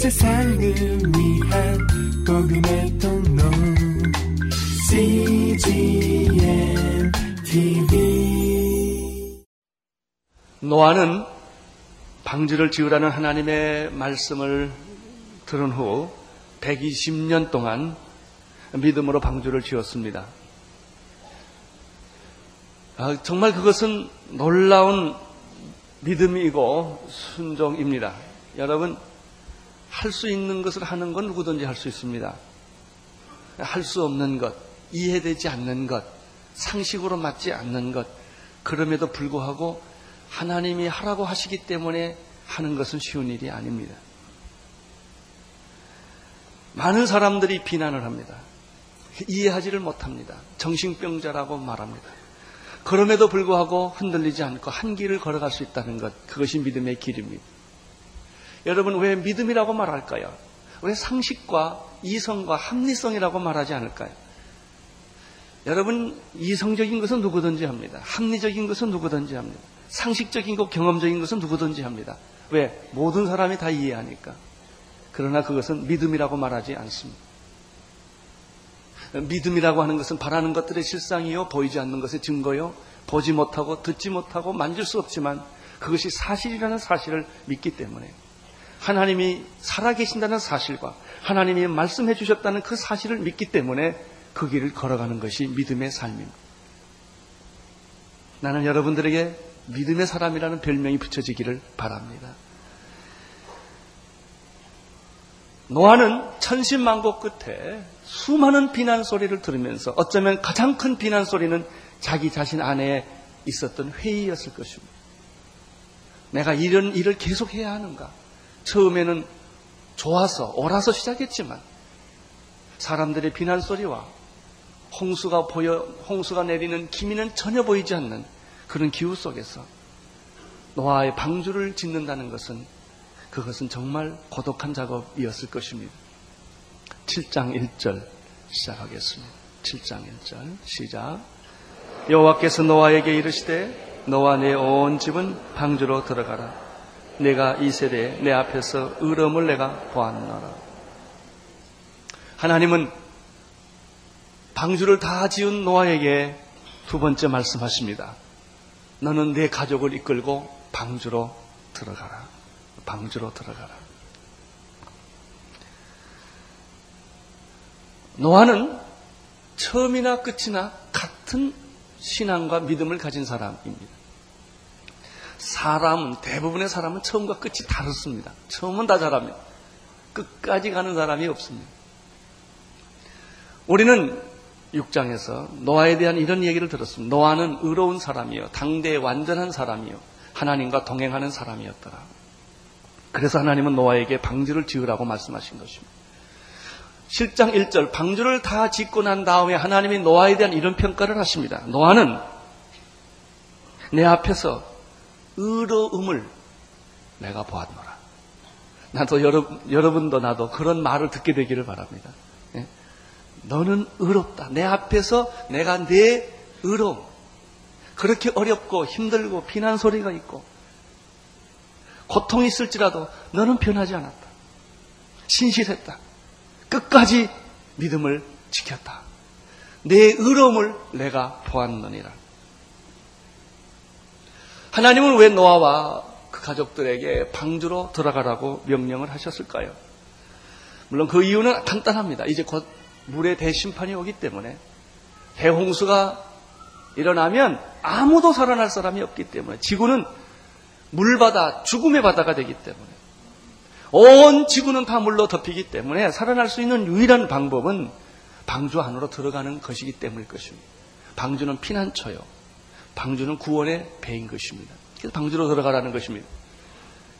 세상을 위한 복음의 통로 CGM TV 노아는 방주를 지으라는 하나님의 말씀을 들은 후 120년 동안 믿음으로 방주를 지었습니다. 아, 정말 그것은 놀라운 믿음이고 순종입니다. 여러분, 할 수 있는 것을 하는 건 누구든지 할 수 있습니다. 할 수 없는 것, 이해되지 않는 것, 상식으로 맞지 않는 것, 그럼에도 불구하고 하나님이 하라고 하시기 때문에 하는 것은 쉬운 일이 아닙니다. 많은 사람들이 비난을 합니다. 이해하지를 못합니다. 정신병자라고 말합니다. 그럼에도 불구하고 흔들리지 않고 한 길을 걸어갈 수 있다는 것, 그것이 믿음의 길입니다. 여러분, 왜 믿음이라고 말할까요? 왜 상식과 이성과 합리성이라고 말하지 않을까요? 여러분, 이성적인 것은 누구든지 합니다. 합리적인 것은 누구든지 합니다. 상식적인 것, 경험적인 것은 누구든지 합니다. 왜? 모든 사람이 다 이해하니까. 그러나 그것은 믿음이라고 말하지 않습니다. 믿음이라고 하는 것은 바라는 것들의 실상이요, 보이지 않는 것의 증거요, 보지 못하고 듣지 못하고 만질 수 없지만 그것이 사실이라는 사실을 믿기 때문에 하나님이 살아계신다는 사실과 하나님이 말씀해 주셨다는 그 사실을 믿기 때문에 그 길을 걸어가는 것이 믿음의 삶입니다. 나는 여러분들에게 믿음의 사람이라는 별명이 붙여지기를 바랍니다. 노아는 천신만고 끝에 수많은 비난 소리를 들으면서 어쩌면 가장 큰 비난 소리는 자기 자신 안에 있었던 회의였을 것입니다. 내가 이런 일을 계속 해야 하는가? 처음에는 좋아서, 옳아서 시작했지만 사람들의 비난 소리와 홍수가 보여, 홍수가 내리는 기미는 전혀 보이지 않는 그런 기후 속에서 노아의 방주를 짓는다는 것은 그것은 정말 고독한 작업이었을 것입니다. 7장 1절 시작하겠습니다. 7장 1절 시작. 여호와께서 노아에게 이르시되 너와 내온 집은 방주로 들어가라. 내가 이 세대에 내 앞에서 의름을 내가 보았노라. 하나님은 방주를 다 지은 노아에게 두 번째 말씀하십니다. 너는 내 가족을 이끌고 방주로 들어가라. 방주로 들어가라. 노아는 처음이나 끝이나 같은 신앙과 믿음을 가진 사람입니다. 사람은, 대부분의 사람은 처음과 끝이 다릅니다. 처음은 다 잘합니다. 끝까지 가는 사람이 없습니다. 우리는 6장에서 노아에 대한 이런 얘기를 들었습니다. 노아는 의로운 사람이요. 당대의 완전한 사람이요. 하나님과 동행하는 사람이었더라. 그래서 하나님은 노아에게 방주를 지으라고 말씀하신 것입니다. 실장 1절 방주를 다 짓고 난 다음에 하나님이 노아에 대한 이런 평가를 하십니다. 노아는 내 앞에서 의로움을 내가 보았노라. 나도 여러분, 여러분도 나도 그런 말을 듣게 되기를 바랍니다. 예? 너는 의롭다. 내 앞에서 내가 내 의로움. 그렇게 어렵고 힘들고 비난 소리가 있고 고통이 있을지라도 너는 변하지 않았다. 신실했다. 끝까지 믿음을 지켰다. 내 의로움을 내가 보았느니라. 하나님은 왜 노아와 그 가족들에게 방주로 들어가라고 명령을 하셨을까요? 물론 그 이유는 간단합니다. 이제 곧 물의 대심판이 오기 때문에 대홍수가 일어나면 아무도 살아날 사람이 없기 때문에 지구는 물바다, 죽음의 바다가 되기 때문에 온 지구는 다 물로 덮이기 때문에 살아날 수 있는 유일한 방법은 방주 안으로 들어가는 것이기 때문일 것입니다. 방주는 피난처요. 방주는 구원의 배인 것입니다. 그래서 방주로 들어가라는 것입니다.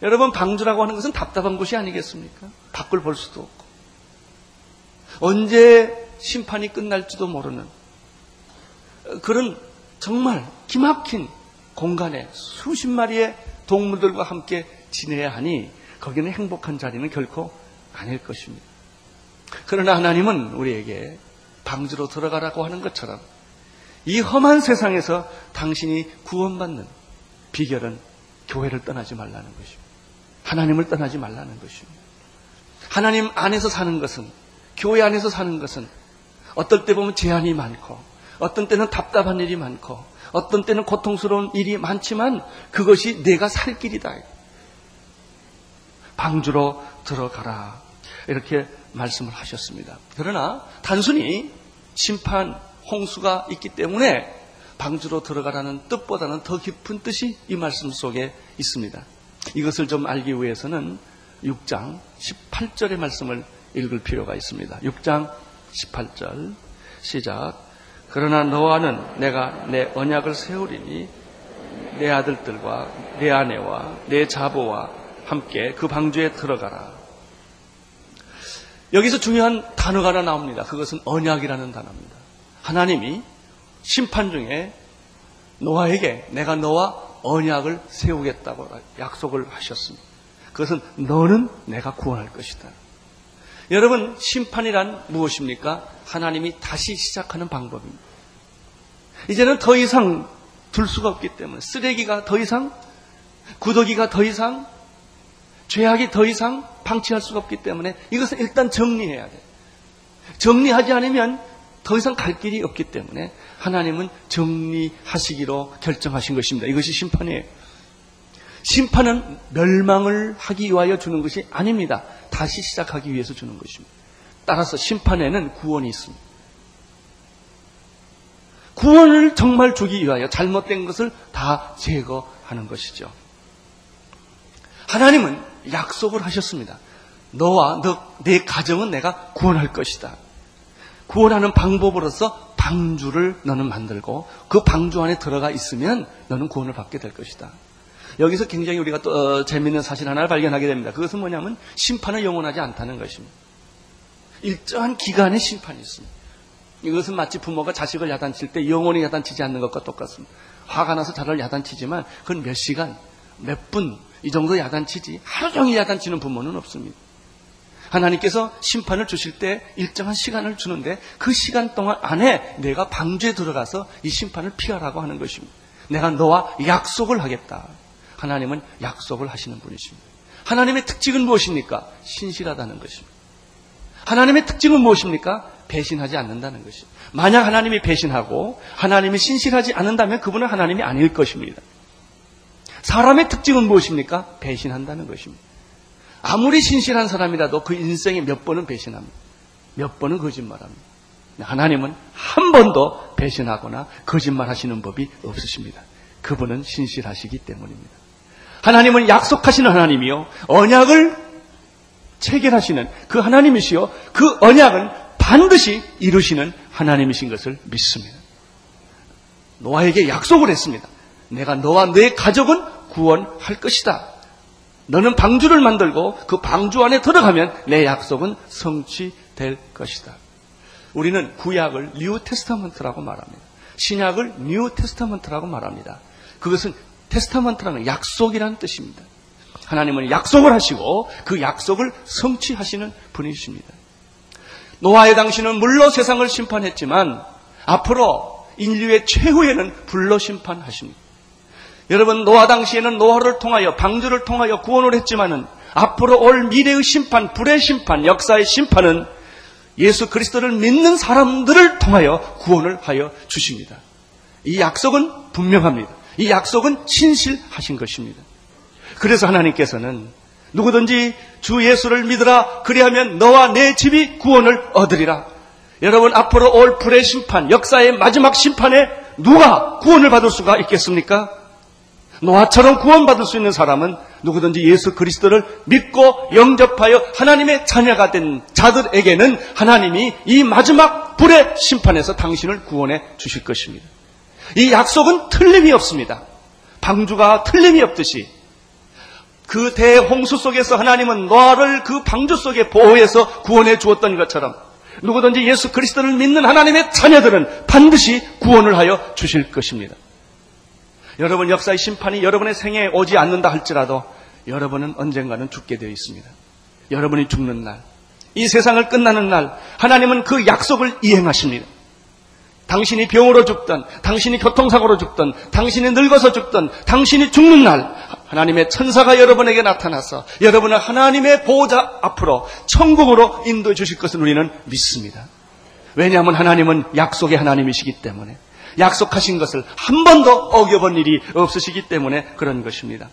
여러분, 방주라고 하는 것은 답답한 곳이 아니겠습니까? 밖을 볼 수도 없고. 언제 심판이 끝날지도 모르는 그런 정말 기막힌 공간에 수십 마리의 동물들과 함께 지내야 하니 거기는 행복한 자리는 결코 아닐 것입니다. 그러나 하나님은 우리에게 방주로 들어가라고 하는 것처럼 이 험한 세상에서 당신이 구원받는 비결은 교회를 떠나지 말라는 것입니다. 하나님을 떠나지 말라는 것입니다. 하나님 안에서 사는 것은, 교회 안에서 사는 것은, 어떨 때 보면 제한이 많고, 어떤 때는 답답한 일이 많고, 어떤 때는 고통스러운 일이 많지만, 그것이 내가 살 길이다. 방주로 들어가라. 이렇게 말씀을 하셨습니다. 그러나, 단순히 심판, 홍수가 있기 때문에 방주로 들어가라는 뜻보다는 더 깊은 뜻이 이 말씀 속에 있습니다. 이것을 좀 알기 위해서는 6장 18절의 말씀을 읽을 필요가 있습니다. 6장 18절 시작. 그러나 너와는 내가 내 언약을 세우리니 내 아들들과 내 아내와 내 자보와 함께 그 방주에 들어가라. 여기서 중요한 단어가 하나 나옵니다. 그것은 언약이라는 단어입니다. 하나님이 심판 중에 노아에게 내가 너와 언약을 세우겠다고 약속을 하셨습니다. 그것은 너는 내가 구원할 것이다. 여러분, 심판이란 무엇입니까? 하나님이 다시 시작하는 방법입니다. 이제는 더 이상 둘 수가 없기 때문에 쓰레기가 더 이상, 구더기가 더 이상, 죄악이 더 이상 방치할 수가 없기 때문에 이것을 일단 정리해야 돼. 정리하지 않으면 더 이상 갈 길이 없기 때문에 하나님은 정리하시기로 결정하신 것입니다. 이것이 심판이에요. 심판은 멸망을 하기 위하여 주는 것이 아닙니다. 다시 시작하기 위해서 주는 것입니다. 따라서 심판에는 구원이 있습니다. 구원을 정말 주기 위하여 잘못된 것을 다 제거하는 것이죠. 하나님은 약속을 하셨습니다. 너와 너, 내 가정은 내가 구원할 것이다. 구원하는 방법으로서 방주를 너는 만들고 그 방주 안에 들어가 있으면 너는 구원을 받게 될 것이다. 여기서 굉장히 우리가 또 어, 재미있는 사실 하나를 발견하게 됩니다. 그것은 뭐냐면 심판은 영원하지 않다는 것입니다. 일정한 기간의 심판이 있습니다. 이것은 마치 부모가 자식을 야단칠 때 영원히 야단치지 않는 것과 똑같습니다. 화가 나서 자를 야단치지만 그건 몇 시간, 몇 분 이 정도 야단치지 하루 종일 야단치는 부모는 없습니다. 하나님께서 심판을 주실 때 일정한 시간을 주는데 그 시간 동안 안에 내가 방주에 들어가서 이 심판을 피하라고 하는 것입니다. 내가 너와 약속을 하겠다. 하나님은 약속을 하시는 분이십니다. 하나님의 특징은 무엇입니까? 신실하다는 것입니다. 하나님의 특징은 무엇입니까? 배신하지 않는다는 것입니다. 만약 하나님이 배신하고 하나님이 신실하지 않는다면 그분은 하나님이 아닐 것입니다. 사람의 특징은 무엇입니까? 배신한다는 것입니다. 아무리 신실한 사람이라도 그 인생에 몇 번은 배신합니다. 몇 번은 거짓말합니다. 하나님은 한 번도 배신하거나 거짓말하시는 법이 없으십니다. 그분은 신실하시기 때문입니다. 하나님은 약속하시는 하나님이요. 언약을 체결하시는 그 하나님이시요. 그 언약은 반드시 이루시는 하나님이신 것을 믿습니다. 노아에게 약속을 했습니다. 내가 너와 내 가족은 구원할 것이다. 너는 방주를 만들고 그 방주 안에 들어가면 내 약속은 성취될 것이다. 우리는 구약을 New Testament라고 말합니다. 신약을 New Testament라고 말합니다. 그것은 Testament라는 약속이라는 뜻입니다. 하나님은 약속을 하시고 그 약속을 성취하시는 분이십니다. 노아의 당시는 물로 세상을 심판했지만 앞으로 인류의 최후에는 불로 심판하십니다. 여러분 노아 당시에는 노아를 통하여 방주를 통하여 구원을 했지만은 앞으로 올 미래의 심판, 불의 심판, 역사의 심판은 예수 그리스도를 믿는 사람들을 통하여 구원을 하여 주십니다. 이 약속은 분명합니다. 이 약속은 신실하신 것입니다. 그래서 하나님께서는 누구든지 주 예수를 믿으라 그리하면 너와 내 집이 구원을 얻으리라. 여러분 앞으로 올 불의 심판, 역사의 마지막 심판에 누가 구원을 받을 수가 있겠습니까? 노아처럼 구원받을 수 있는 사람은 누구든지 예수 그리스도를 믿고 영접하여 하나님의 자녀가 된 자들에게는 하나님이 이 마지막 불의 심판에서 당신을 구원해 주실 것입니다. 이 약속은 틀림이 없습니다. 방주가 틀림이 없듯이 그 대홍수 속에서 하나님은 노아를 그 방주 속에 보호해서 구원해 주었던 것처럼 누구든지 예수 그리스도를 믿는 하나님의 자녀들은 반드시 구원을 하여 주실 것입니다. 여러분 역사의 심판이 여러분의 생애에 오지 않는다 할지라도 여러분은 언젠가는 죽게 되어 있습니다. 여러분이 죽는 날, 이 세상을 끝나는 날, 하나님은 그 약속을 이행하십니다. 당신이 병으로 죽든, 당신이 교통사고로 죽든, 당신이 늙어서 죽든, 당신이 죽는 날, 하나님의 천사가 여러분에게 나타나서 여러분을 하나님의 보호자 앞으로 천국으로 인도해 주실 것을 우리는 믿습니다. 왜냐하면 하나님은 약속의 하나님이시기 때문에 약속하신 것을 한 번도 어겨본 일이 없으시기 때문에 그런 것입니다.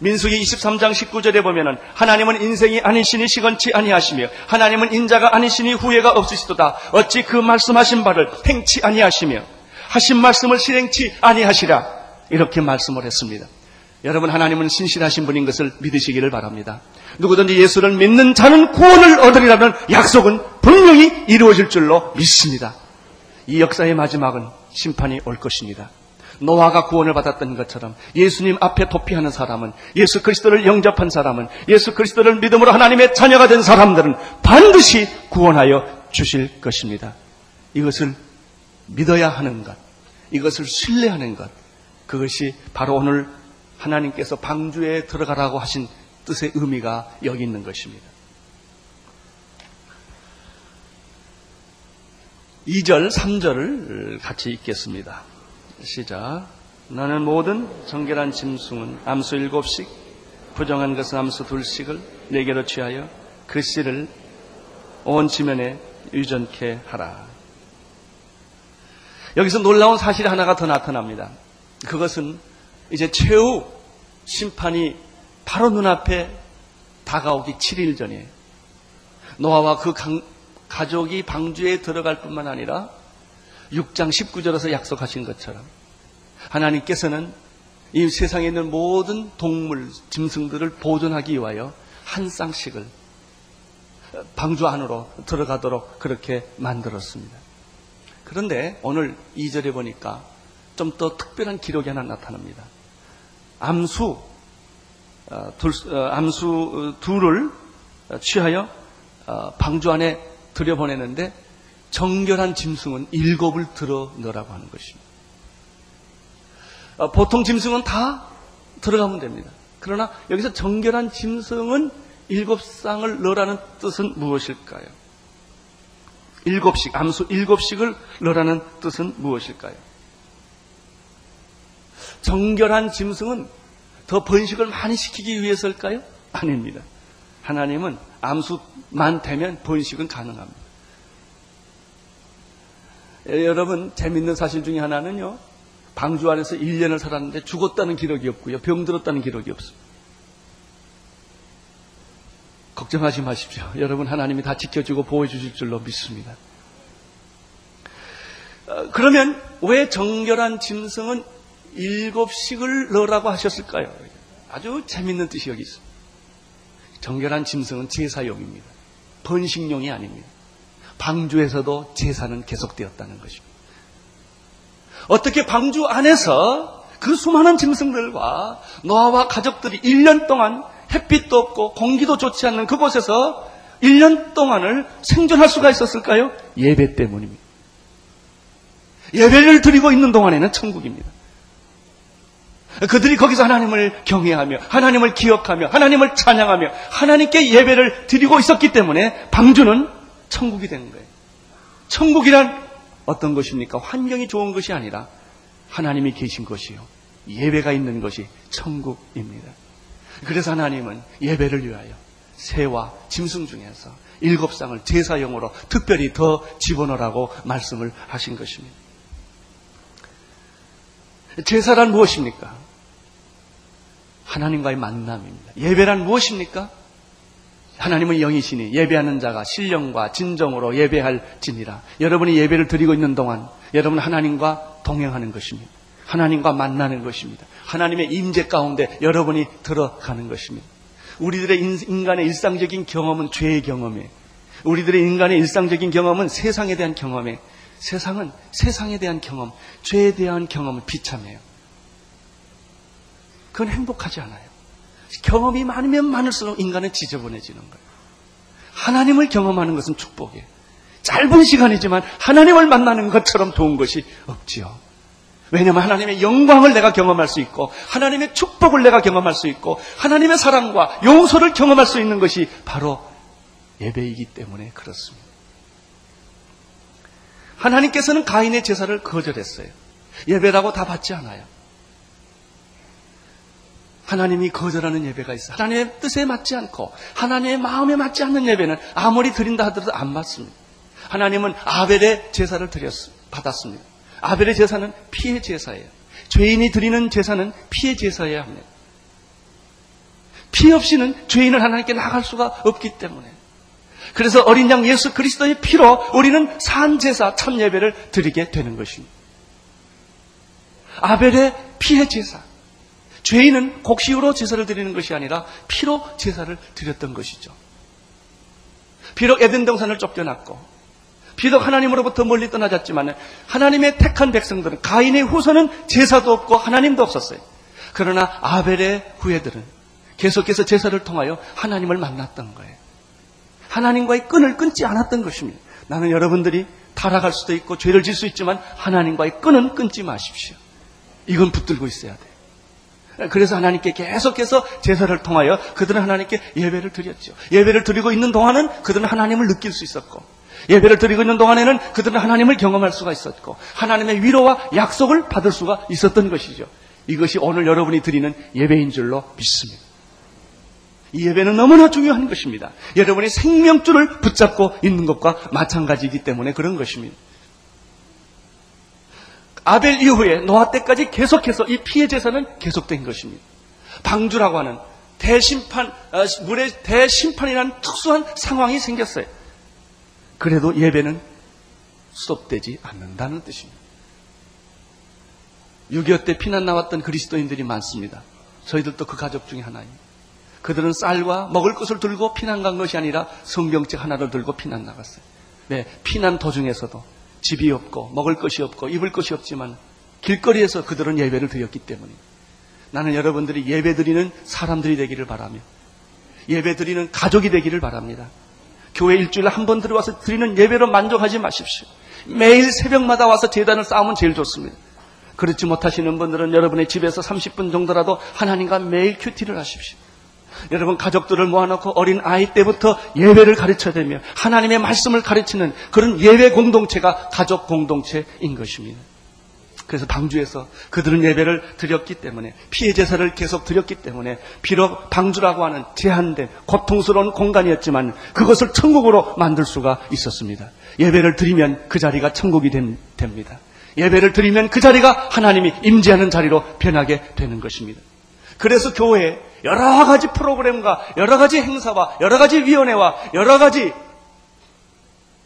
민수기 23장 19절에 보면은 하나님은 인생이 아니시니 시건치 아니하시며 하나님은 인자가 아니시니 후회가 없으시도다. 어찌 그 말씀하신 바를 행치 아니하시며 하신 말씀을 실행치 아니하시라. 이렇게 말씀을 했습니다. 여러분 하나님은 신실하신 분인 것을 믿으시기를 바랍니다. 누구든지 예수를 믿는 자는 구원을 얻으리라는 약속은 분명히 이루어질 줄로 믿습니다. 이 역사의 마지막은 심판이 올 것입니다. 노아가 구원을 받았던 것처럼 예수님 앞에 도피하는 사람은 예수 그리스도를 영접한 사람은 예수 그리스도를 믿음으로 하나님의 자녀가 된 사람들은 반드시 구원하여 주실 것입니다. 이것을 믿어야 하는 것, 이것을 신뢰하는 것, 그것이 바로 오늘 하나님께서 방주에 들어가라고 하신 뜻의 의미가 여기 있는 것입니다. 2절, 3절을 같이 읽겠습니다. 시작. 나는 모든 정결한 짐승은 암수 일곱씩, 부정한 것은 암수 둘씩을 네개로 취하여 글씨를 온 지면에 유전케 하라. 여기서 놀라운 사실 하나가 더 나타납니다. 그것은 이제 최후 심판이 바로 눈앞에 다가오기 7일 전에 노아와 그 강, 가족이 방주에 들어갈 뿐만 아니라 6장 19절에서 약속하신 것처럼 하나님께서는 이 세상에 있는 모든 동물, 짐승들을 보존하기 위하여 한 쌍씩을 방주 안으로 들어가도록 그렇게 만들었습니다. 그런데 오늘 2절에 보니까 좀 더 특별한 기록이 하나 나타납니다. 암수, 어, 둘, 어, 암수 둘을 취하여 어, 방주 안에 들여보내는데 정결한 짐승은 일곱을 들어 넣으라고 하는 것입니다. 보통 짐승은 다 들어가면 됩니다. 그러나 여기서 정결한 짐승은 일곱 쌍을 넣으라는 뜻은 무엇일까요? 일곱씩, 암수 일곱씩을 넣으라는 뜻은 무엇일까요? 정결한 짐승은 더 번식을 많이 시키기 위해서일까요? 아닙니다. 하나님은 암수만 되면 번식은 가능합니다. 예, 여러분, 재밌는 사실 중에 하나는요, 방주 안에서 1년을 살았는데 죽었다는 기록이 없고요, 병들었다는 기록이 없습니다. 걱정하지 마십시오. 여러분, 하나님이 다 지켜주고 보호해 주실 줄로 믿습니다. 어, 그러면 왜 정결한 짐승은 일곱씩을 넣으라고 하셨을까요? 아주 재밌는 뜻이 여기 있습니다. 정결한 짐승은 제사용입니다. 번식용이 아닙니다. 방주에서도 제사는 계속되었다는 것입니다. 어떻게 방주 안에서 그 수많은 짐승들과 노아와 가족들이 1년 동안 햇빛도 없고 공기도 좋지 않는 그곳에서 1년 동안을 생존할 수가 있었을까요? 예배 때문입니다. 예배를 드리고 있는 동안에는 천국입니다. 그들이 거기서 하나님을 경외하며 하나님을 기억하며 하나님을 찬양하며 하나님께 예배를 드리고 있었기 때문에 방주는 천국이 된 거예요. 천국이란 어떤 것입니까? 환경이 좋은 것이 아니라 하나님이 계신 것이요. 예배가 있는 것이 천국입니다. 그래서 하나님은 예배를 위하여 새와 짐승 중에서 일곱 쌍을 제사용으로 특별히 더 집어넣으라고 말씀을 하신 것입니다. 제사란 무엇입니까? 하나님과의 만남입니다. 예배란 무엇입니까? 하나님은 영이시니 예배하는 자가 신령과 진정으로 예배할 지니라. 여러분이 예배를 드리고 있는 동안 여러분 하나님과 동행하는 것입니다. 하나님과 만나는 것입니다. 하나님의 임재 가운데 여러분이 들어가는 것입니다. 우리들의 인간의 일상적인 경험은 죄의 경험이에요. 우리들의 인간의 일상적인 경험은 세상에 대한 경험에 세상은 세상에 대한 경험, 죄에 대한 경험은 비참해요. 그건 행복하지 않아요. 경험이 많으면 많을수록 인간은 지저분해지는 거예요. 하나님을 경험하는 것은 축복이에요. 짧은 시간이지만 하나님을 만나는 것처럼 좋은 것이 없지요. 왜냐하면 하나님의 영광을 내가 경험할 수 있고 하나님의 축복을 내가 경험할 수 있고 하나님의 사랑과 용서를 경험할 수 있는 것이 바로 예배이기 때문에 그렇습니다. 하나님께서는 가인의 제사를 거절했어요. 예배라고 다 받지 않아요. 하나님이 거절하는 예배가 있어. 하나님의 뜻에 맞지 않고 하나님의 마음에 맞지 않는 예배는 아무리 드린다 하더라도 안 맞습니다. 하나님은 아벨의 제사를 드렸 받았습니다. 아벨의 제사는 피해 제사예요. 죄인이 드리는 제사는 피해 제사여야 합니다. 피 없이는 죄인을 하나님께 나갈 수가 없기 때문에. 그래서 어린 양 예수 그리스도의 피로 우리는 산 제사 참 예배를 드리게 되는 것입니다. 아벨의 피해 제사. 죄인은 곡식으로 제사를 드리는 것이 아니라 피로 제사를 드렸던 것이죠. 비록 에덴 동산을 쫓겨났고 비록 하나님으로부터 멀리 떠나졌지만 하나님의 택한 백성들은 가인의 후손은 제사도 없고 하나님도 없었어요. 그러나 아벨의 후예들은 계속해서 제사를 통하여 하나님을 만났던 거예요. 하나님과의 끈을 끊지 않았던 것입니다. 나는 여러분들이 타락할 수도 있고 죄를 질 수 있지만 하나님과의 끈은 끊지 마십시오. 이건 붙들고 있어야 돼요. 그래서 하나님께 계속해서 제사를 통하여 그들은 하나님께 예배를 드렸죠. 예배를 드리고 있는 동안은 그들은 하나님을 느낄 수 있었고, 예배를 드리고 있는 동안에는 그들은 하나님을 경험할 수가 있었고, 하나님의 위로와 약속을 받을 수가 있었던 것이죠. 이것이 오늘 여러분이 드리는 예배인 줄로 믿습니다. 이 예배는 너무나 중요한 것입니다. 여러분이 생명줄을 붙잡고 있는 것과 마찬가지이기 때문에 그런 것입니다. 아벨 이후에 노아 때까지 계속해서 이 피해 제사는 계속된 것입니다. 방주라고 하는 대심판, 어, 물의 대심판이라는 특수한 상황이 생겼어요. 그래도 예배는 수업되지 않는다는 뜻입니다. 6.25 때 피난 나왔던 그리스도인들이 많습니다. 저희들도 그 가족 중에 하나입니다. 그들은 쌀과 먹을 것을 들고 피난 간 것이 아니라 성경책 하나를 들고 피난 나갔어요. 네, 피난 도중에서도 집이 없고 먹을 것이 없고 입을 것이 없지만 길거리에서 그들은 예배를 드렸기 때문에 나는 여러분들이 예배 드리는 사람들이 되기를 바라며 예배 드리는 가족이 되기를 바랍니다. 교회 일주일에 한 번 들어와서 드리는 예배로 만족하지 마십시오. 매일 새벽마다 와서 재단을 쌓으면 제일 좋습니다. 그렇지 못하시는 분들은 여러분의 집에서 30분 정도라도 하나님과 매일 큐티를 하십시오. 여러분 가족들을 모아놓고 어린 아이 때부터 예배를 가르쳐야 되며 하나님의 말씀을 가르치는 그런 예배 공동체가 가족 공동체인 것입니다. 그래서 방주에서 그들은 예배를 드렸기 때문에 피해 제사를 계속 드렸기 때문에 비록 방주라고 하는 제한된 고통스러운 공간이었지만 그것을 천국으로 만들 수가 있었습니다. 예배를 드리면 그 자리가 천국이 됩니다. 예배를 드리면 그 자리가 하나님이 임재하는 자리로 변하게 되는 것입니다. 그래서 교회에 여러 가지 프로그램과 여러 가지 행사와 여러 가지 위원회와 여러 가지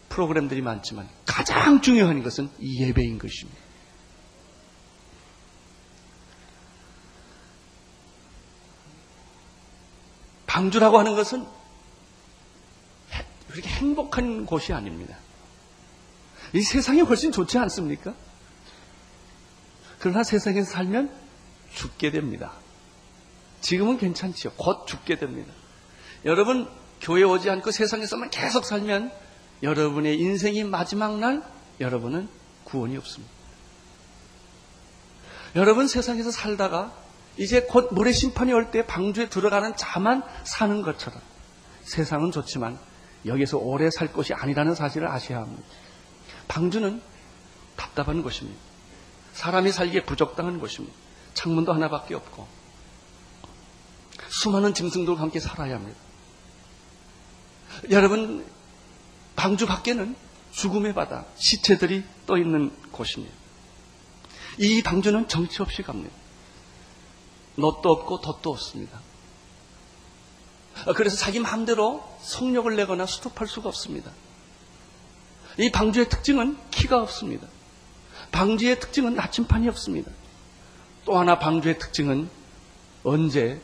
프로그램들이 많지만 가장 중요한 것은 이 예배인 것입니다. 방주라고 하는 것은 그렇게 행복한 곳이 아닙니다. 이 세상이 훨씬 좋지 않습니까? 그러나 세상에서 살면 죽게 됩니다. 지금은 괜찮지요. 곧 죽게 됩니다. 여러분 교회 오지 않고 세상에서만 계속 살면 여러분의 인생이 마지막 날 여러분은 구원이 없습니다. 여러분 세상에서 살다가 이제 곧 모래 심판이 올 때 방주에 들어가는 자만 사는 것처럼 세상은 좋지만 여기서 오래 살 것이 아니라는 사실을 아셔야 합니다. 방주는 답답한 곳입니다. 사람이 살기에 부적당한 곳입니다. 창문도 하나밖에 없고 수많은 짐승들과 함께 살아야 합니다. 여러분, 방주 밖에는 죽음의 바다, 시체들이 떠 있는 곳입니다. 이 방주는 정치 없이 갑니다. 놋도 없고 덫도 없습니다. 그래서 자기 마음대로 성욕을 내거나 수습할 수가 없습니다. 이 방주의 특징은 키가 없습니다. 방주의 특징은 나침판이 없습니다. 또 하나 방주의 특징은 언제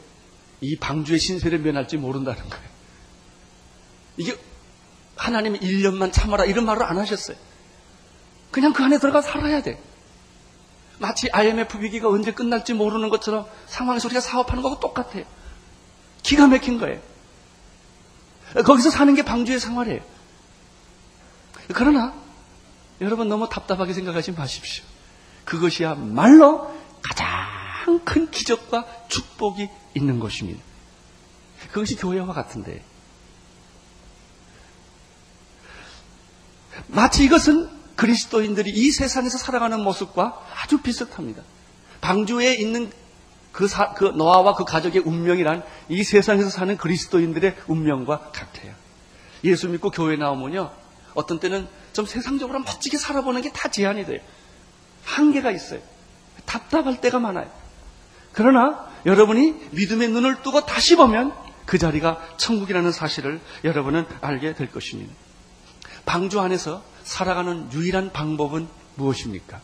이 방주의 신세를 면할지 모른다는 거예요. 이게 하나님이 1년만 참아라 이런 말을 안 하셨어요. 그냥 그 안에 들어가 살아야 돼. 마치 IMF 위기가 언제 끝날지 모르는 것처럼 상황에서 우리가 사업하는 거하고 똑같아요. 기가 막힌 거예요. 거기서 사는 게 방주의 생활이에요. 그러나 여러분 너무 답답하게 생각하지 마십시오. 그것이야말로 가장 큰 기적과 축복이 있는 것입니다. 그것이 교회와 같은데 마치 이것은 그리스도인들이 이 세상에서 살아가는 모습과 아주 비슷합니다. 방주에 있는 그, 사, 그 노아와 그 가족의 운명이란 이 세상에서 사는 그리스도인들의 운명과 같아요. 예수 믿고 교회 나오면요. 어떤 때는 좀 세상적으로 멋지게 살아보는 게 다 제한이 돼요. 한계가 있어요. 답답할 때가 많아요. 그러나 여러분이 믿음의 눈을 뜨고 다시 보면 그 자리가 천국이라는 사실을 여러분은 알게 될 것입니다. 방주 안에서 살아가는 유일한 방법은 무엇입니까?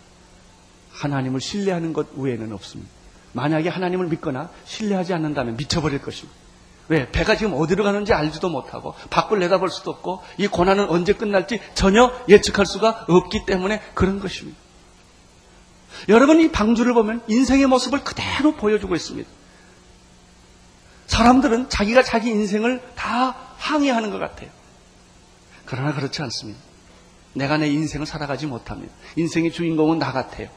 하나님을 신뢰하는 것 외에는 없습니다. 만약에 하나님을 믿거나 신뢰하지 않는다면 미쳐버릴 것입니다. 왜? 배가 지금 어디로 가는지 알지도 못하고 밖을 내다볼 수도 없고 이 고난은 언제 끝날지 전혀 예측할 수가 없기 때문에 그런 것입니다. 여러분 이 방주를 보면 인생의 모습을 그대로 보여주고 있습니다. 사람들은 자기가 자기 인생을 다 항해하는 것 같아요. 그러나 그렇지 않습니다. 내가 내 인생을 살아가지 못합니다. 인생의 주인공은 나 같아요.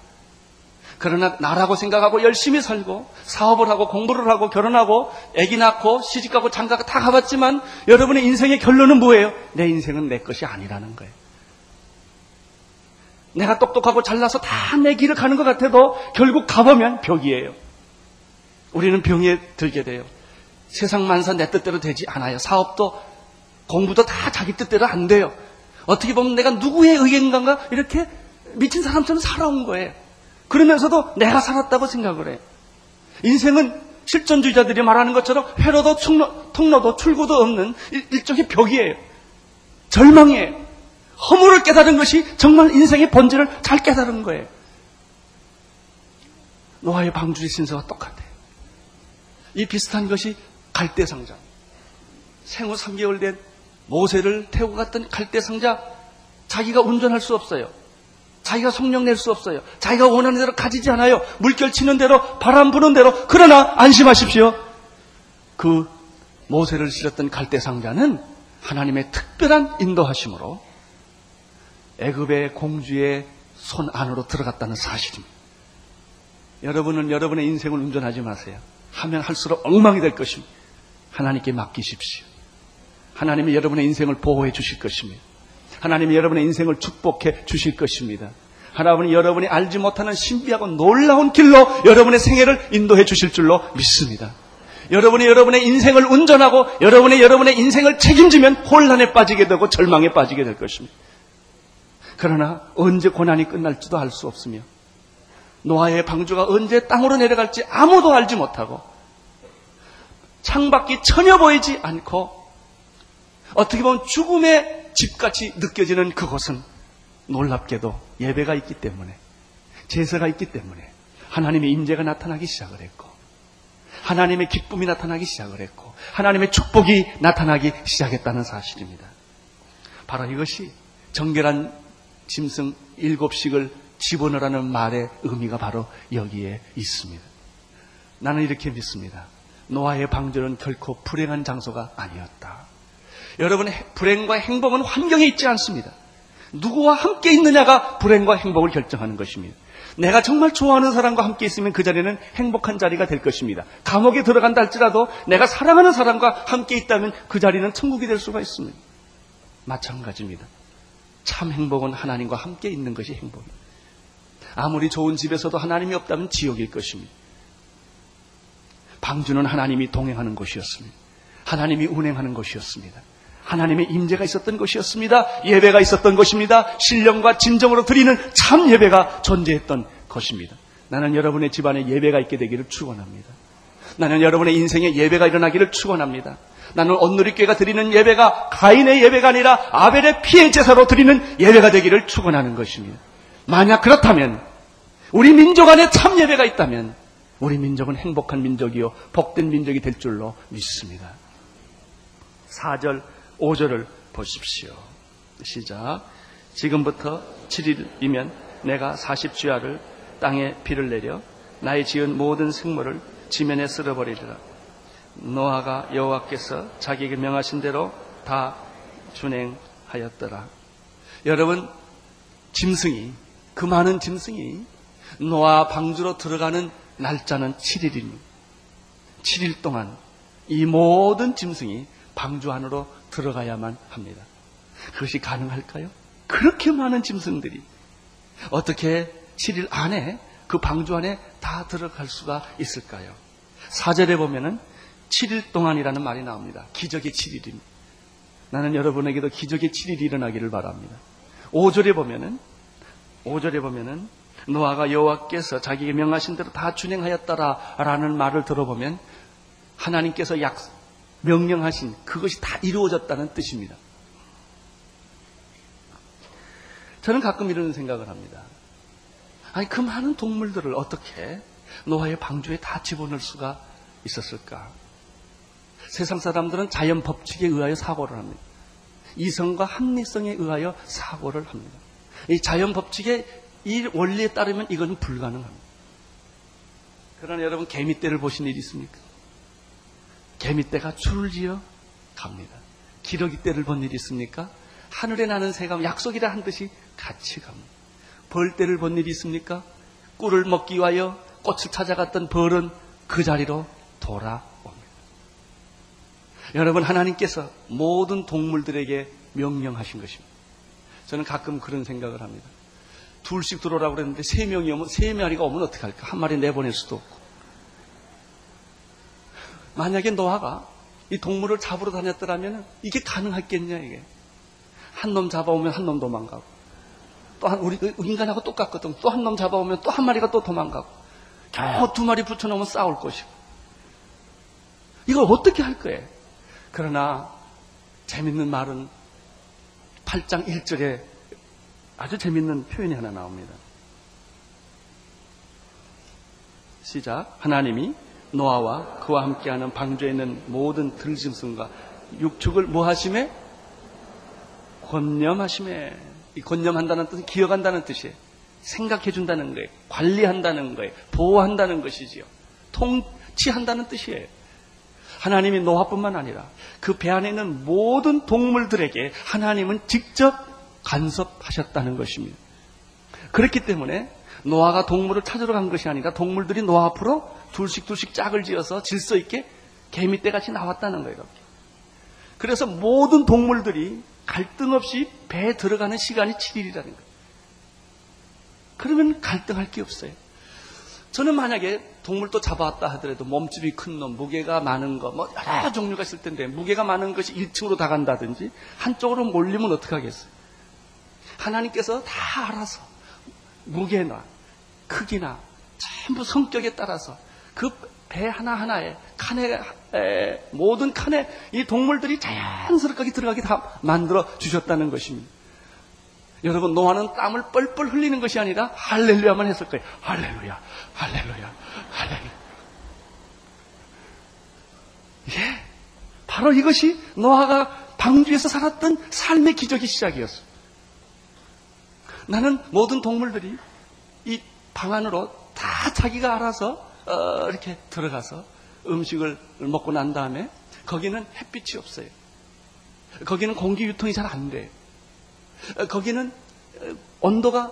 그러나 나라고 생각하고 열심히 살고 사업을 하고 공부를 하고 결혼하고 아기 낳고 시집가고 장가가 다 가봤지만 여러분의 인생의 결론은 뭐예요? 내 인생은 내 것이 아니라는 거예요. 내가 똑똑하고 잘나서 다 내 길을 가는 것 같아도 결국 가보면 벽이에요. 우리는 병에 들게 돼요. 세상 만사 내 뜻대로 되지 않아요. 사업도 공부도 다 자기 뜻대로 안 돼요. 어떻게 보면 내가 누구의 의견인가 이렇게 미친 사람처럼 살아온 거예요. 그러면서도 내가 살았다고 생각을 해요. 인생은 실존주의자들이 말하는 것처럼 회로도 충로, 통로도 출구도 없는 일종의 벽이에요. 절망이에요. 허물을 깨달은 것이 정말 인생의 본질을 잘 깨달은 거예요. 노아의 방주의 신세와 똑같아요. 이 비슷한 것이 갈대 상자. 생후 3개월 된 모세를 태우고 갔던 갈대 상자 자기가 운전할 수 없어요. 자기가 성령 낼 수 없어요. 자기가 원하는 대로 가지지 않아요. 물결 치는 대로 바람 부는 대로 그러나 안심하십시오. 그 모세를 실었던 갈대 상자는 하나님의 특별한 인도하심으로 애굽의 공주의 손 안으로 들어갔다는 사실입니다. 여러분은 여러분의 인생을 운전하지 마세요. 하면 할수록 엉망이 될 것입니다. 하나님께 맡기십시오. 하나님이 여러분의 인생을 보호해 주실 것입니다. 하나님이 여러분의 인생을 축복해 주실 것입니다. 하나님이 여러분이 알지 못하는 신비하고 놀라운 길로 여러분의 생애를 인도해 주실 줄로 믿습니다. 여러분이 여러분의 인생을 운전하고 여러분의 여러분의 인생을 책임지면 혼란에 빠지게 되고 절망에 빠지게 될 것입니다. 그러나 언제 고난이 끝날지도 알 수 없으며 노아의 방주가 언제 땅으로 내려갈지 아무도 알지 못하고 창밖이 전혀 보이지 않고 어떻게 보면 죽음의 집같이 느껴지는 그곳은 놀랍게도 예배가 있기 때문에 제사가 있기 때문에 하나님의 임재가 나타나기 시작을 했고 하나님의 기쁨이 나타나기 시작을 했고 하나님의 축복이 나타나기 시작했다는 사실입니다. 바로 이것이 정결한 짐승 일곱씩을 집어넣으라는 말의 의미가 바로 여기에 있습니다. 나는 이렇게 믿습니다. 노아의 방주는 결코 불행한 장소가 아니었다. 여러분, 불행과 행복은 환경에 있지 않습니다. 누구와 함께 있느냐가 불행과 행복을 결정하는 것입니다. 내가 정말 좋아하는 사람과 함께 있으면 그 자리는 행복한 자리가 될 것입니다. 감옥에 들어간다 할지라도 내가 사랑하는 사람과 함께 있다면 그 자리는 천국이 될 수가 있습니다. 마찬가지입니다. 참 행복은 하나님과 함께 있는 것이 행복입니다. 아무리 좋은 집에서도 하나님이 없다면 지옥일 것입니다. 방주는 하나님이 동행하는 곳이었습니다. 하나님이 운행하는 곳이었습니다. 하나님의 임재가 있었던 것이었습니다. 예배가 있었던 것입니다. 신령과 진정으로 드리는 참 예배가 존재했던 것입니다. 나는 여러분의 집안에 예배가 있게 되기를 축원합니다. 나는 여러분의 인생에 예배가 일어나기를 축원합니다. 나는 온누리교회가 드리는 예배가 가인의 예배가 아니라 아벨의 피해 제사로 드리는 예배가 되기를 축원하는 것입니다. 만약 그렇다면 우리 민족 안에 참 예배가 있다면 우리 민족은 행복한 민족이요 복된 민족이 될 줄로 믿습니다. 4절 5절을 보십시오. 시작. 지금부터 7일이면 내가 40주야를 땅에 비를 내려 나의 지은 모든 생물을 지면에 쓸어버리리라. 노아가 여호와께서 자기에게 명하신 대로 다 준행하였더라. 여러분 짐승이 그 많은 짐승이 노아 방주로 들어가는 날짜는 7일입니다. 7일 동안 이 모든 짐승이 방주 안으로 들어가야만 합니다. 그것이 가능할까요? 그렇게 많은 짐승들이 어떻게 7일 안에 그 방주 안에 다 들어갈 수가 있을까요? 4절에 보면은 7일 동안이라는 말이 나옵니다. 기적의 7일입니다. 나는 여러분에게도 기적의 7일이 일어나기를 바랍니다. 5절에 보면은 5절에 보면은 노아가 여호와께서 자기에게 명하신 대로 다 준행하였다라는 말을 들어보면 하나님께서 약 명령하신 그것이 다 이루어졌다는 뜻입니다. 저는 가끔 이런 생각을 합니다. 아니 그 많은 동물들을 어떻게 노아의 방주에 다 집어넣을 수가 있었을까? 세상 사람들은 자연 법칙에 의하여 사고를 합니다. 이성과 합리성에 의하여 사고를 합니다. 이 자연 법칙의 이 원리에 따르면 이것은 불가능합니다. 그러나 여러분 개미떼를 보신 일 있습니까? 개미떼가 줄을 지어 갑니다. 기러기떼를 본일 있습니까? 하늘에 나는 새가 약속이라 한 듯이 같이 갑니다. 벌떼를 본 일이 있습니까? 꿀을 먹기 위하여 꽃을 찾아갔던 벌은 그 자리로 돌아옵니다. 여러분 하나님께서 모든 동물들에게 명령하신 것입니다. 저는 가끔 그런 생각을 합니다. 둘씩 들어오라고 그랬는데 세 명이 오면 세 마리가 오면 어떻게 할까? 한 마리 내보낼 수도 없고. 만약에 노아가 이 동물을 잡으러 다녔더라면 이게 가능했겠냐 이게. 한 놈 잡아오면 한 놈 도망가고 또 한 우리 인간하고 똑같거든. 또 한 놈 잡아오면 또 한 마리가 또 도망가고 겨우 두 마리 붙여놓으면 싸울 것이고 이걸 어떻게 할 거예요? 그러나 재밌는 말은 8장 1절에 아주 재밌는 표현이 하나 나옵니다. 시작. 하나님이 노아와 그와 함께하는 방주에 있는 모든 들짐승과 육축을 뭐 하심에? 권념하심에. 이 권념한다는 뜻은 기억한다는 뜻이에요. 생각해 준다는 거예요. 관리한다는 거예요. 보호한다는 것이지요. 통치한다는 뜻이에요. 하나님이 노아뿐만 아니라 그 배 안에 있는 모든 동물들에게 하나님은 직접 간섭하셨다는 것입니다. 그렇기 때문에 노아가 동물을 찾으러 간 것이 아니라 동물들이 노아 앞으로 둘씩 둘씩 짝을 지어서 질서 있게 개미떼 같이 나왔다는 거예요. 그래서 모든 동물들이 갈등 없이 배에 들어가는 시간이 7일이라는 거예요. 그러면 갈등할 게 없어요. 저는 만약에 동물도 잡아왔다 하더라도 몸집이 큰 놈, 무게가 많은 거, 뭐 여러 종류가 있을 텐데 무게가 많은 것이 1층으로 다 간다든지 한쪽으로 몰리면 어떻게 하겠어요? 하나님께서 다 알아서 무게나 크기나 전부 성격에 따라서 그 배 하나하나에 칸에 에, 모든 칸에 이 동물들이 자연스럽게 들어가게 다 만들어 주셨다는 것입니다. 여러분 노아는 땀을 뻘뻘 흘리는 것이 아니라 할렐루야만 했을 거예요. 할렐루야, 할렐루야, 할렐루야. 예, 바로 이것이 노아가 방주에서 살았던 삶의 기적의 시작이었어요. 나는 모든 동물들이 이 방 안으로 다 자기가 알아서 어, 이렇게 들어가서 음식을 먹고 난 다음에 거기는 햇빛이 없어요. 거기는 공기 유통이 잘 안 돼요. 어, 거기는 어, 온도가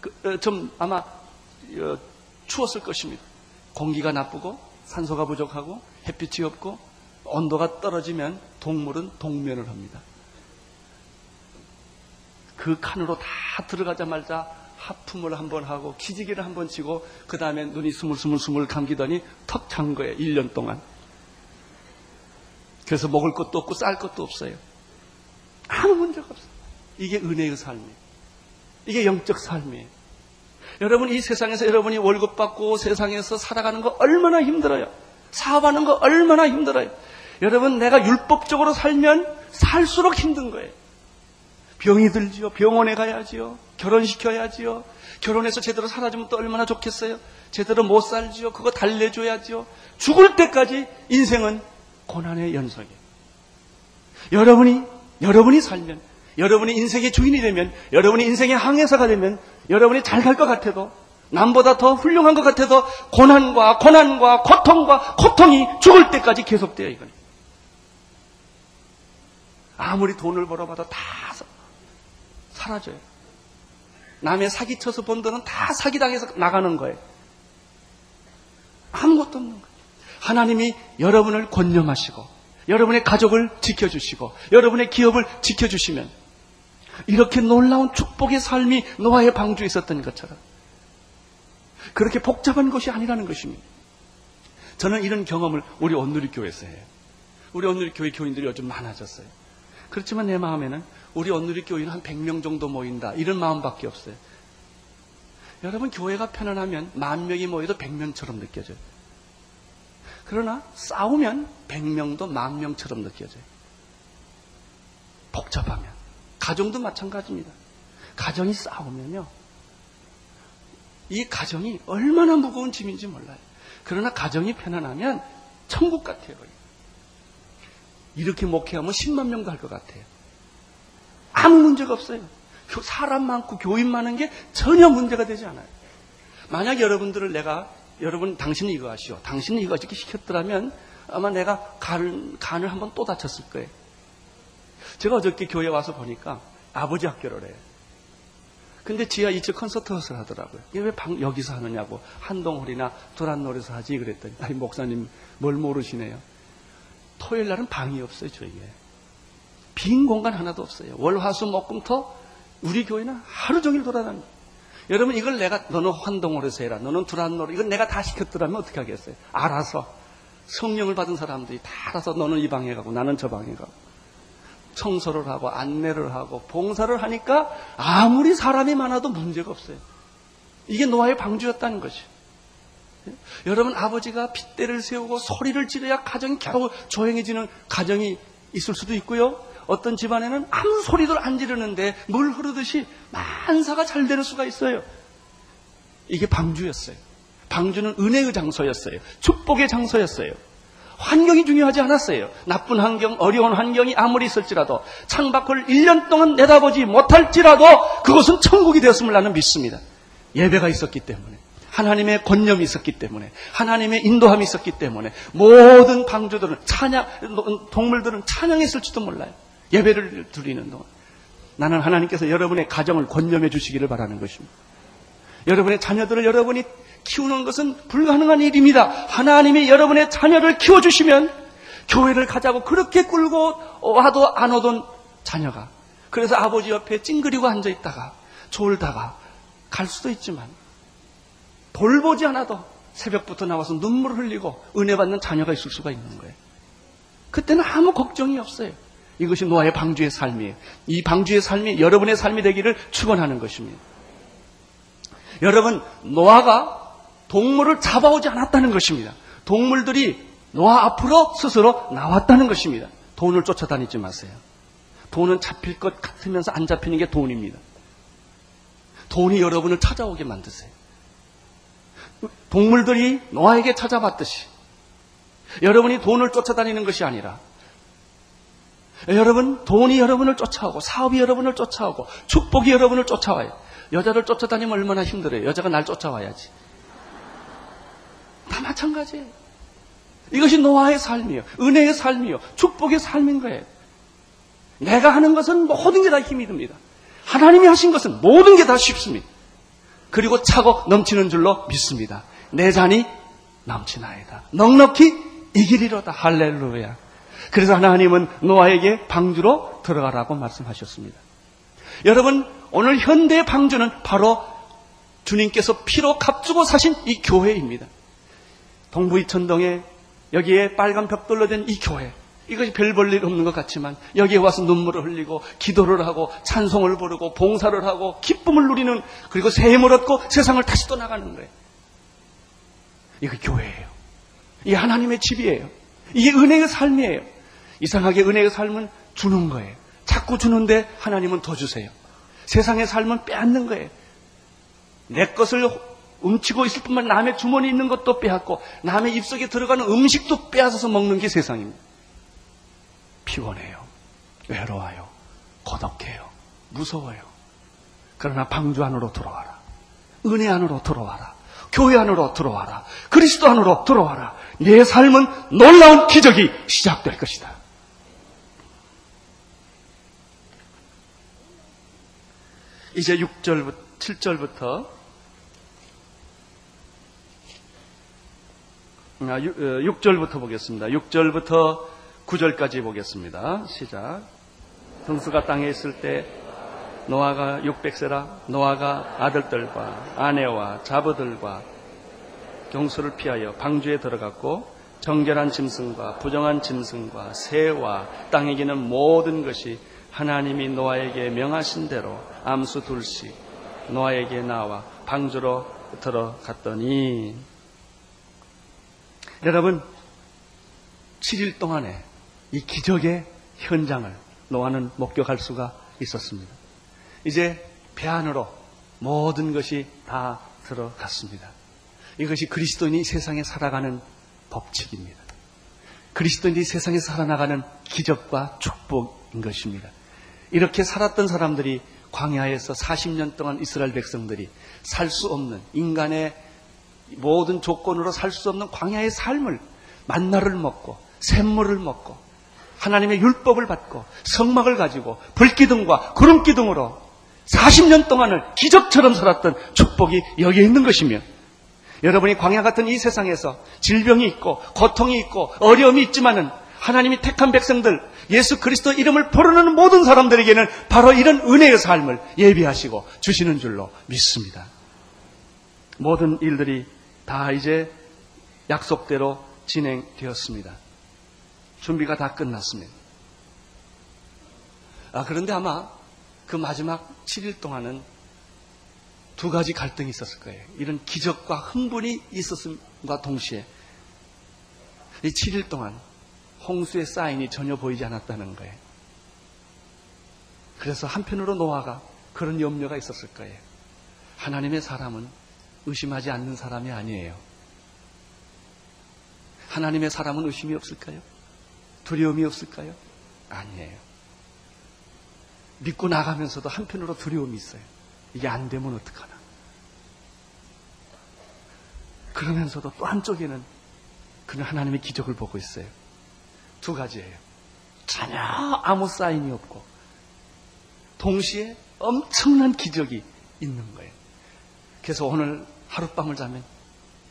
그, 좀 아마 추웠을 것입니다. 공기가 나쁘고 산소가 부족하고 햇빛이 없고 온도가 떨어지면 동물은 동면을 합니다. 그 칸으로 다 들어가자마자 하품을 한번 하고 기지개를 한번 치고 그 다음에 눈이 스물스물스물 감기더니 턱잔 거예요. 1년 동안. 그래서 먹을 것도 없고 쌀 것도 없어요. 아무 문제가. 이게 은혜의 삶이에요. 이게 영적 삶이에요. 여러분 이 세상에서 여러분이 월급 받고 세상에서 살아가는 거 얼마나 힘들어요. 사업하는 거 얼마나 힘들어요. 여러분 내가 율법적으로 살면 살수록 힘든 거예요. 병이 들지요. 병원에 가야지요. 결혼시켜야지요. 결혼해서 제대로 살아주면 또 얼마나 좋겠어요. 제대로 못 살지요. 그거 달래줘야지요. 죽을 때까지 인생은 고난의 연속이에요. 여러분이 여러분이 살면 여러분이 인생의 주인이 되면 여러분이 인생의 항해사가 되면 여러분이 잘 갈 것 같아도 남보다 더 훌륭한 것 같아도 고난과 고난과 고통과 고통이 죽을 때까지 계속돼요 이건. 아무리 돈을 벌어봐도 다 사라져요. 남의 사기쳐서 번 돈은 다 사기당해서 나가는 거예요. 아무것도 없는 거예요. 하나님이 여러분을 권념하시고 여러분의 가족을 지켜주시고 여러분의 기업을 지켜주시면 이렇게 놀라운 축복의 삶이 노아의 방주에 있었던 것처럼 그렇게 복잡한 것이 아니라는 것입니다. 저는 이런 경험을 우리 온누리 교회에서 해요. 우리 온누리 교회 교인들이 요즘 많아졌어요. 그렇지만 내 마음에는 우리 온누리 교인은 한 100명 정도 모인다. 이런 마음밖에 없어요. 여러분 교회가 편안하면 만 명이 모여도 100명처럼 느껴져요. 그러나 싸우면 100명도 만 명처럼 느껴져요. 복잡하면. 가정도 마찬가지입니다. 가정이 싸우면요. 이 가정이 얼마나 무거운 짐인지 몰라요. 그러나 가정이 편안하면 천국 같아요. 이렇게 목회하면 10만 명도 할 것 같아요. 아무 문제가 없어요. 사람 많고 교인 많은 게 전혀 문제가 되지 않아요. 만약 여러분들을 내가 여러분 당신은 이거 하시오. 당신은 이거 이렇게 시켰더라면 아마 내가 간, 간을 한번 또 다쳤을 거예요. 제가 어저께 교회 와서 보니까 아버지 학교를 해요. 근데 지하 2층 콘서트헛을 하더라고요. 이게 왜 방, 여기서 하느냐고. 한동홀이나 도란노에서 하지 그랬더니 아니 목사님 뭘 모르시네요. 토요일 날은 방이 없어요 저희에. 빈 공간 하나도 없어요. 월 화 수 목 금 토 우리 교회는 하루 종일 돌아다니. 여러분 이걸 내가 너는 환동홀에서 해라. 너는 두란노로 이건 내가 다 시켰더라면 어떻게 하겠어요? 알아서 성령을 받은 사람들이 다 알아서 너는 이 방에 가고 나는 저 방에 가고 청소를 하고 안내를 하고 봉사를 하니까 아무리 사람이 많아도 문제가 없어요. 이게 노아의 방주였다는 것이. 여러분 아버지가 핏대를 세우고 소리를 지르야 가정이 겨우 조용해지는 가정이 있을 수도 있고요. 어떤 집안에는 아무 소리도 안 지르는데 물 흐르듯이 만사가 잘 되는 수가 있어요. 이게 방주였어요. 방주는 은혜의 장소였어요. 축복의 장소였어요. 환경이 중요하지 않았어요. 나쁜 환경, 어려운 환경이 아무리 있을지라도 창밖을 1년 동안 내다보지 못할지라도 그것은 천국이 되었음을 나는 믿습니다. 예배가 있었기 때문에. 하나님의 권념이 있었기 때문에 하나님의 인도함이 있었기 때문에 모든 방주들은 찬양 동물들은 찬양했을지도 몰라요. 예배를 드리는 동안 나는 하나님께서 여러분의 가정을 권념해 주시기를 바라는 것입니다. 여러분의 자녀들을 여러분이 키우는 것은 불가능한 일입니다. 하나님이 여러분의 자녀를 키워주시면 교회를 가자고 그렇게 끌고 와도 안 오던 자녀가 그래서 아버지 옆에 찡그리고 앉아 있다가 졸다가 갈 수도 있지만 돌보지 않아도 새벽부터 나와서 눈물 을 흘리고 은혜 받는 자녀가 있을 수가 있는 거예요. 그때는 아무 걱정이 없어요. 이것이 노아의 방주의 삶이에요. 이 방주의 삶이 여러분의 삶이 되기를 축원하는 것입니다. 여러분 노아가 동물을 잡아오지 않았다는 것입니다. 동물들이 노아 앞으로 스스로 나왔다는 것입니다. 돈을 쫓아다니지 마세요. 돈은 잡힐 것 같으면서 안 잡히는 게 돈입니다. 돈이 여러분을 찾아오게 만드세요. 동물들이 노아에게 찾아왔듯이 여러분이 돈을 쫓아다니는 것이 아니라 여러분 돈이 여러분을 쫓아오고 사업이 여러분을 쫓아오고 축복이 여러분을 쫓아와요. 여자를 쫓아다니면 얼마나 힘들어요. 여자가 날 쫓아와야지. 다 마찬가지예요. 이것이 노아의 삶이요. 은혜의 삶이요. 축복의 삶인 거예요. 내가 하는 것은 모든 게 다 힘이 듭니다. 하나님이 하신 것은 모든 게 다 쉽습니다. 그리고 차고 넘치는 줄로 믿습니다. 내 잔이 넘치나이다. 넉넉히 이기리로다. 할렐루야. 그래서 하나님은 노아에게 방주로 들어가라고 말씀하셨습니다. 여러분, 오늘 현대 방주는 바로 주님께서 피로 값주고 사신 이 교회입니다. 동부 이천동에 여기에 빨간 벽돌로 된 이 교회. 이것이 별 볼 일 없는 것 같지만 여기에 와서 눈물을 흘리고 기도를 하고 찬송을 부르고 봉사를 하고 기쁨을 누리는 그리고 샘을 얻고 세상을 다시 떠나가는 거예요. 이거 교회예요. 이게 하나님의 집이에요. 이게 은혜의 삶이에요. 이상하게 은혜의 삶은 주는 거예요. 자꾸 주는데 하나님은 더 주세요. 세상의 삶은 빼앗는 거예요. 내 것을 훔치고 있을 뿐만 남의 주머니에 있는 것도 빼앗고 남의 입속에 들어가는 음식도 빼앗아서 먹는 게 세상입니다. 피곤해요. 외로워요. 고독해요. 무서워요. 그러나 방주 안으로 들어와라. 은혜 안으로 들어와라. 교회 안으로 들어와라. 그리스도 안으로 들어와라. 내 삶은 놀라운 기적이 시작될 것이다. 이제 6절부터 7절부터 6절부터 아, 어, 보겠습니다. 6절부터 9절까지 보겠습니다. 시작. 등수가 땅에 있을 때 노아가 600세라 노아가 아들들과 아내와 자부들과 경수를 피하여 방주에 들어갔고 정결한 짐승과 부정한 짐승과 새와 땅에 기는 모든 것이 하나님이 노아에게 명하신 대로 암수 둘씩 노아에게 나와 방주로 들어갔더니 여러분 7일 동안에 이 기적의 현장을 노아는 목격할 수가 있었습니다. 이제 배 안으로 모든 것이 다 들어갔습니다. 이것이 그리스도인이 세상에 살아가는 법칙입니다. 그리스도인이 세상에 살아나가는 기적과 축복인 것입니다. 이렇게 살았던 사람들이 광야에서 40년 동안 이스라엘 백성들이 살 수 없는 인간의 모든 조건으로 살 수 없는 광야의 삶을 만나를 먹고 샘물을 먹고 하나님의 율법을 받고 성막을 가지고 불기둥과 구름기둥으로 40년 동안을 기적처럼 살았던 축복이 여기에 있는 것이며 여러분이 광야 같은 이 세상에서 질병이 있고 고통이 있고 어려움이 있지만은 하나님이 택한 백성들 예수 그리스도 이름을 부르는 모든 사람들에게는 바로 이런 은혜의 삶을 예비하시고 주시는 줄로 믿습니다. 모든 일들이 다 이제 약속대로 진행되었습니다. 준비가 다 끝났습니다. 아, 그런데 아마 그 마지막 7일 동안은 두 가지 갈등이 있었을 거예요. 이런 기적과 흥분이 있었음과 동시에 이 7일 동안 홍수의 사인이 전혀 보이지 않았다는 거예요. 그래서 한편으로 노아가 그런 염려가 있었을 거예요. 하나님의 사람은 의심하지 않는 사람이 아니에요. 하나님의 사람은 의심이 없을까요? 두려움이 없을까요? 아니에요. 믿고 나가면서도 한편으로 두려움이 있어요. 이게 안 되면 어떡하나. 그러면서도 또 한쪽에는 그는 하나님의 기적을 보고 있어요. 두 가지예요. 전혀 아무 사인이 없고 동시에 엄청난 기적이 있는 거예요. 그래서 오늘 하룻밤을 자면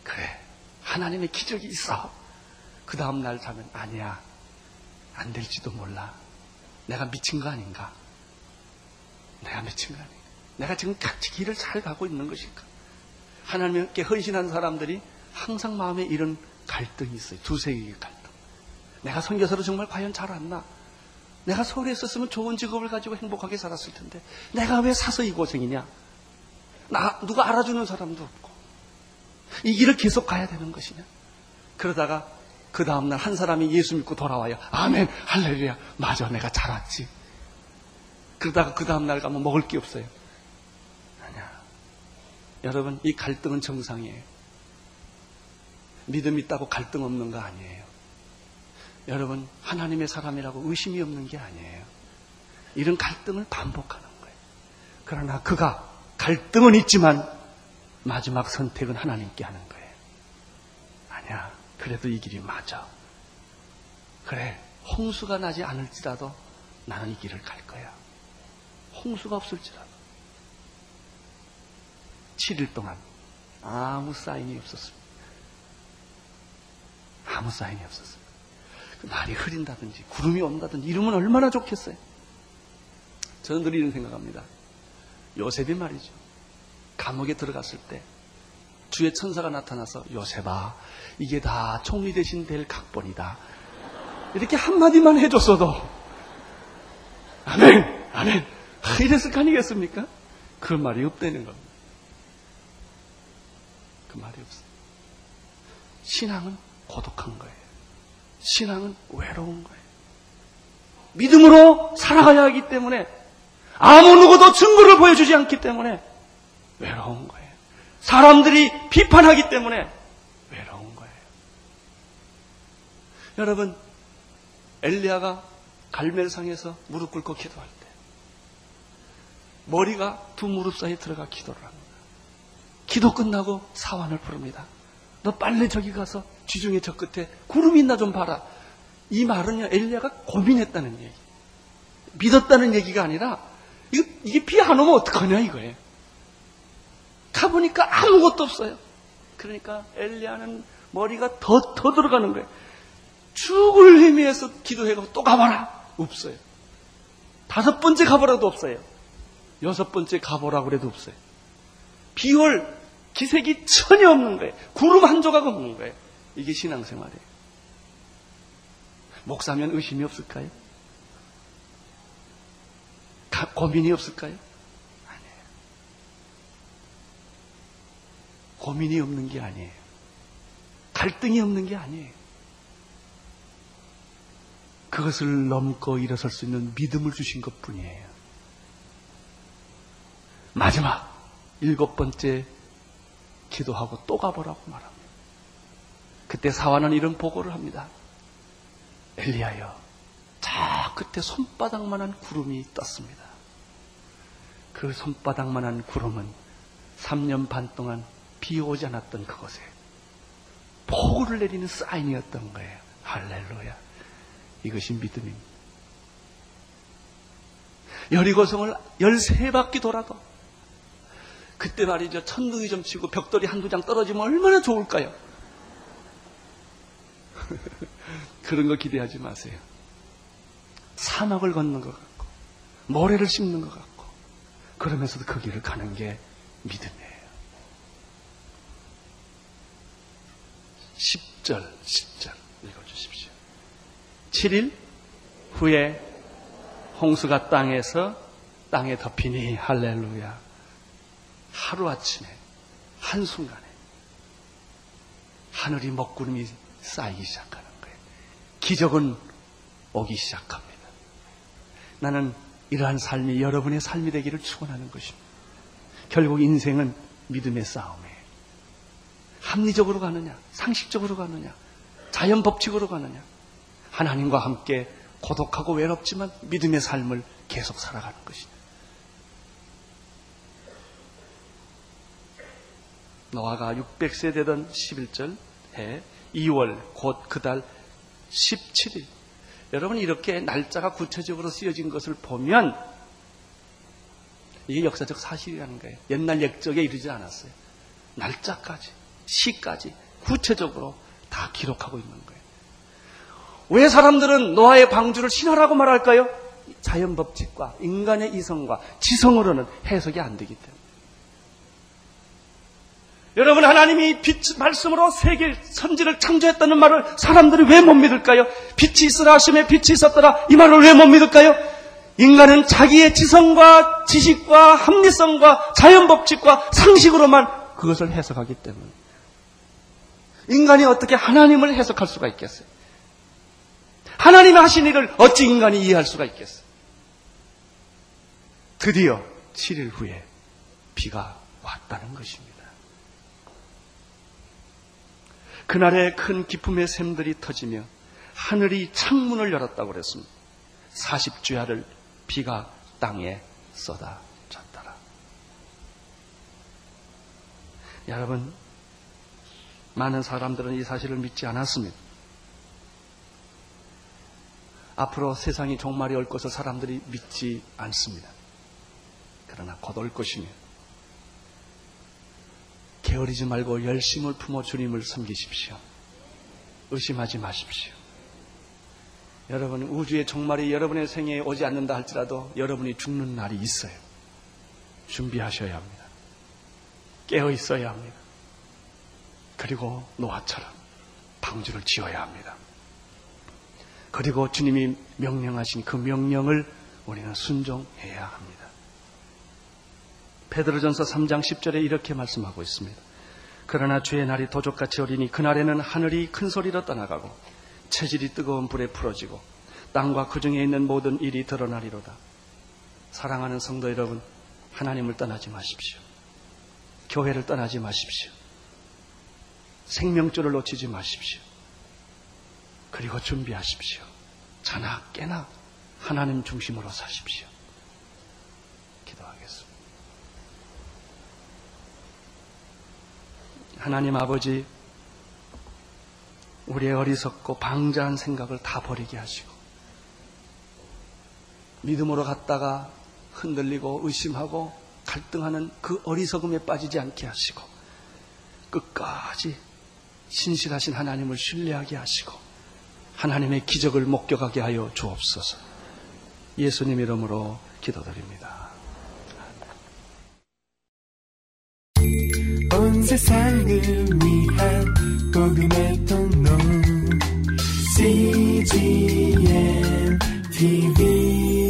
그래 하나님의 기적이 있어. 그 다음 날 자면 아니야 안 될지도 몰라. 내가 미친 거 아닌가? 내가 미친 거 아닌가? 내가 지금 같이 길을 잘 가고 있는 것일까? 하나님께 헌신한 사람들이 항상 마음에 이런 갈등이 있어요. 두세 개의 갈등. 내가 선교사로 정말 과연 잘왔나? 내가 서울에 있었으면 좋은 직업을 가지고 행복하게 살았을 텐데 내가 왜 사서 이 고생이냐? 나 누가 알아주는 사람도 없고 이 길을 계속 가야 되는 것이냐? 그러다가 그 다음날 한 사람이 예수 믿고 돌아와요. 아멘, 할렐루야. 맞아, 내가 잘 왔지. 그러다가 그 다음날 가면 먹을 게 없어요. 아니야. 여러분, 이 갈등은 정상이에요. 믿음 있다고 갈등 없는 거 아니에요. 여러분, 하나님의 사람이라고 의심이 없는 게 아니에요. 이런 갈등을 반복하는 거예요. 그러나 그가 갈등은 있지만 마지막 선택은 하나님께 하는 거예요. 아니야. 그래도 이 길이 맞아. 그래, 홍수가 나지 않을지라도 나는 이 길을 갈 거야. 홍수가 없을지라도. 7일 동안 아무 사인이 없었습니다. 아무 사인이 없었습니다. 그 날이 흐린다든지 구름이 온다든지 이러면 얼마나 좋겠어요. 저는 늘 이런 생각합니다. 요셉이 말이죠. 감옥에 들어갔을 때 주의 천사가 나타나서 요셉아 이게 다 총리 대신 될 각본이다. 이렇게 한마디만 해줬어도 아멘 아멘 이랬을 거 아니겠습니까? 그 말이 없다는 겁니다. 그 말이 없어요. 신앙은 고독한 거예요. 신앙은 외로운 거예요. 믿음으로 살아가야 하기 때문에 아무 누구도 증거를 보여주지 않기 때문에 외로운 거예요. 사람들이 비판하기 때문에 외로운 거예요. 여러분, 엘리야가 갈멜상에서 무릎 꿇고 기도할 때 머리가 두 무릎 사이에 들어가 기도를 합니다. 기도 끝나고 사환을 부릅니다. 너 빨리 저기 가서 지중해 저 끝에 구름이 있나 좀 봐라. 이 말은요, 엘리야가 고민했다는 얘기. 믿었다는 얘기가 아니라, 이게 비 안 오면 어떡하냐 이거예요. 가보니까 아무것도 없어요. 그러니까 엘리야는 머리가 더, 더 들어가는 거예요. 죽을 힘미해서 기도해가고 또 가봐라. 없어요. 다섯 번째 가보라도 없어요. 여섯 번째 가보라고 그래도 없어요. 비올 기색이 전혀 없는 거예요. 구름 한 조각 없는 거예요. 이게 신앙생활이에요. 목사면 의심이 없을까요? 가, 고민이 없을까요? 고민이 없는 게 아니에요. 갈등이 없는 게 아니에요. 그것을 넘고 일어설 수 있는 믿음을 주신 것 뿐이에요. 마지막, 일곱 번째 기도하고 또 가보라고 말합니다. 그때 사화는 이런 보고를 합니다. 엘리야여, 저 끝에 손바닥만한 구름이 떴습니다. 그 손바닥만한 구름은 3년 반 동안 비 오지 않았던 그곳에 폭우를 내리는 사인이었던 거예요. 할렐루야. 이것이 믿음입니다. 여리고성을 13바퀴 돌아도 그때 말이죠. 천둥이 좀 치고 벽돌이 한두 장 떨어지면 얼마나 좋을까요? 그런 거 기대하지 마세요. 사막을 걷는 것 같고, 모래를 씹는 것 같고, 그러면서도 그 길을 가는 게 믿음이에요. 10절, 10절 읽어주십시오. 7일 후에 홍수가 땅에서 땅에 덮이니 할렐루야. 하루아침에 한순간에 하늘이 먹구름이 쌓이기 시작하는 거예요. 기적은 오기 시작합니다. 나는 이러한 삶이 여러분의 삶이 되기를 축원하는 것입니다. 결국 인생은 믿음의 싸움이에요. 합리적으로 가느냐, 상식적으로 가느냐, 자연 법칙으로 가느냐, 하나님과 함께 고독하고 외롭지만 믿음의 삶을 계속 살아가는 것이다. 노아가 600세 되던 11절 해 2월 곧 그 달 17일. 여러분 이렇게 날짜가 구체적으로 쓰여진 것을 보면 이게 역사적 사실이라는 거예요. 옛날 역적에 이르지 않았어요. 날짜까지, 시까지 구체적으로 다 기록하고 있는 거예요. 왜 사람들은 노아의 방주를 신화라고 말할까요? 자연 법칙과 인간의 이성과 지성으로는 해석이 안 되기 때문에. 여러분 하나님이 빛 말씀으로 세계 선지를 창조했다는 말을 사람들이 왜 못 믿을까요? 빛이 있으라 하심에 빛이 있었더라 이 말을 왜 못 믿을까요? 인간은 자기의 지성과 지식과 합리성과 자연 법칙과 상식으로만 그것을 해석하기 때문에 인간이 어떻게 하나님을 해석할 수가 있겠어요? 하나님이 하신 일을 어찌 인간이 이해할 수가 있겠어요? 드디어 7일 후에 비가 왔다는 것입니다. 그날에 큰 기쁨의 샘들이 터지며 하늘이 창문을 열었다고 그랬습니다. 40주야를 비가 땅에 쏟아졌더라. 여러분, 많은 사람들은 이 사실을 믿지 않았습니다. 앞으로 세상이 종말이 올 것을 사람들이 믿지 않습니다. 그러나 곧 올 것이며 게으르지 말고 열심을 품어 주님을 섬기십시오. 의심하지 마십시오. 여러분 우주의 종말이 여러분의 생애에 오지 않는다 할지라도 여러분이 죽는 날이 있어요. 준비하셔야 합니다. 깨어 있어야 합니다. 그리고 노아처럼 방주를 지어야 합니다. 그리고 주님이 명령하신 그 명령을 우리는 순종해야 합니다. 베드로전서 3장 10절에 이렇게 말씀하고 있습니다. 그러나 주의 날이 도적같이 오리니 그날에는 하늘이 큰 소리로 떠나가고 체질이 뜨거운 불에 풀어지고 땅과 그 중에 있는 모든 일이 드러나리로다. 사랑하는 성도 여러분, 하나님을 떠나지 마십시오. 교회를 떠나지 마십시오. 생명줄을 놓치지 마십시오. 그리고 준비하십시오. 자나 깨나 하나님 중심으로 사십시오. 기도하겠습니다. 하나님 아버지, 우리의 어리석고 방자한 생각을 다 버리게 하시고, 믿음으로 갔다가 흔들리고 의심하고 갈등하는 그 어리석음에 빠지지 않게 하시고, 끝까지 신실하신 하나님을 신뢰하게 하시고 하나님의 기적을 목격하게 하여 주옵소서. 예수님 이름으로 기도드립니다. 온 세상을 위한 복음의 통로 CGM TV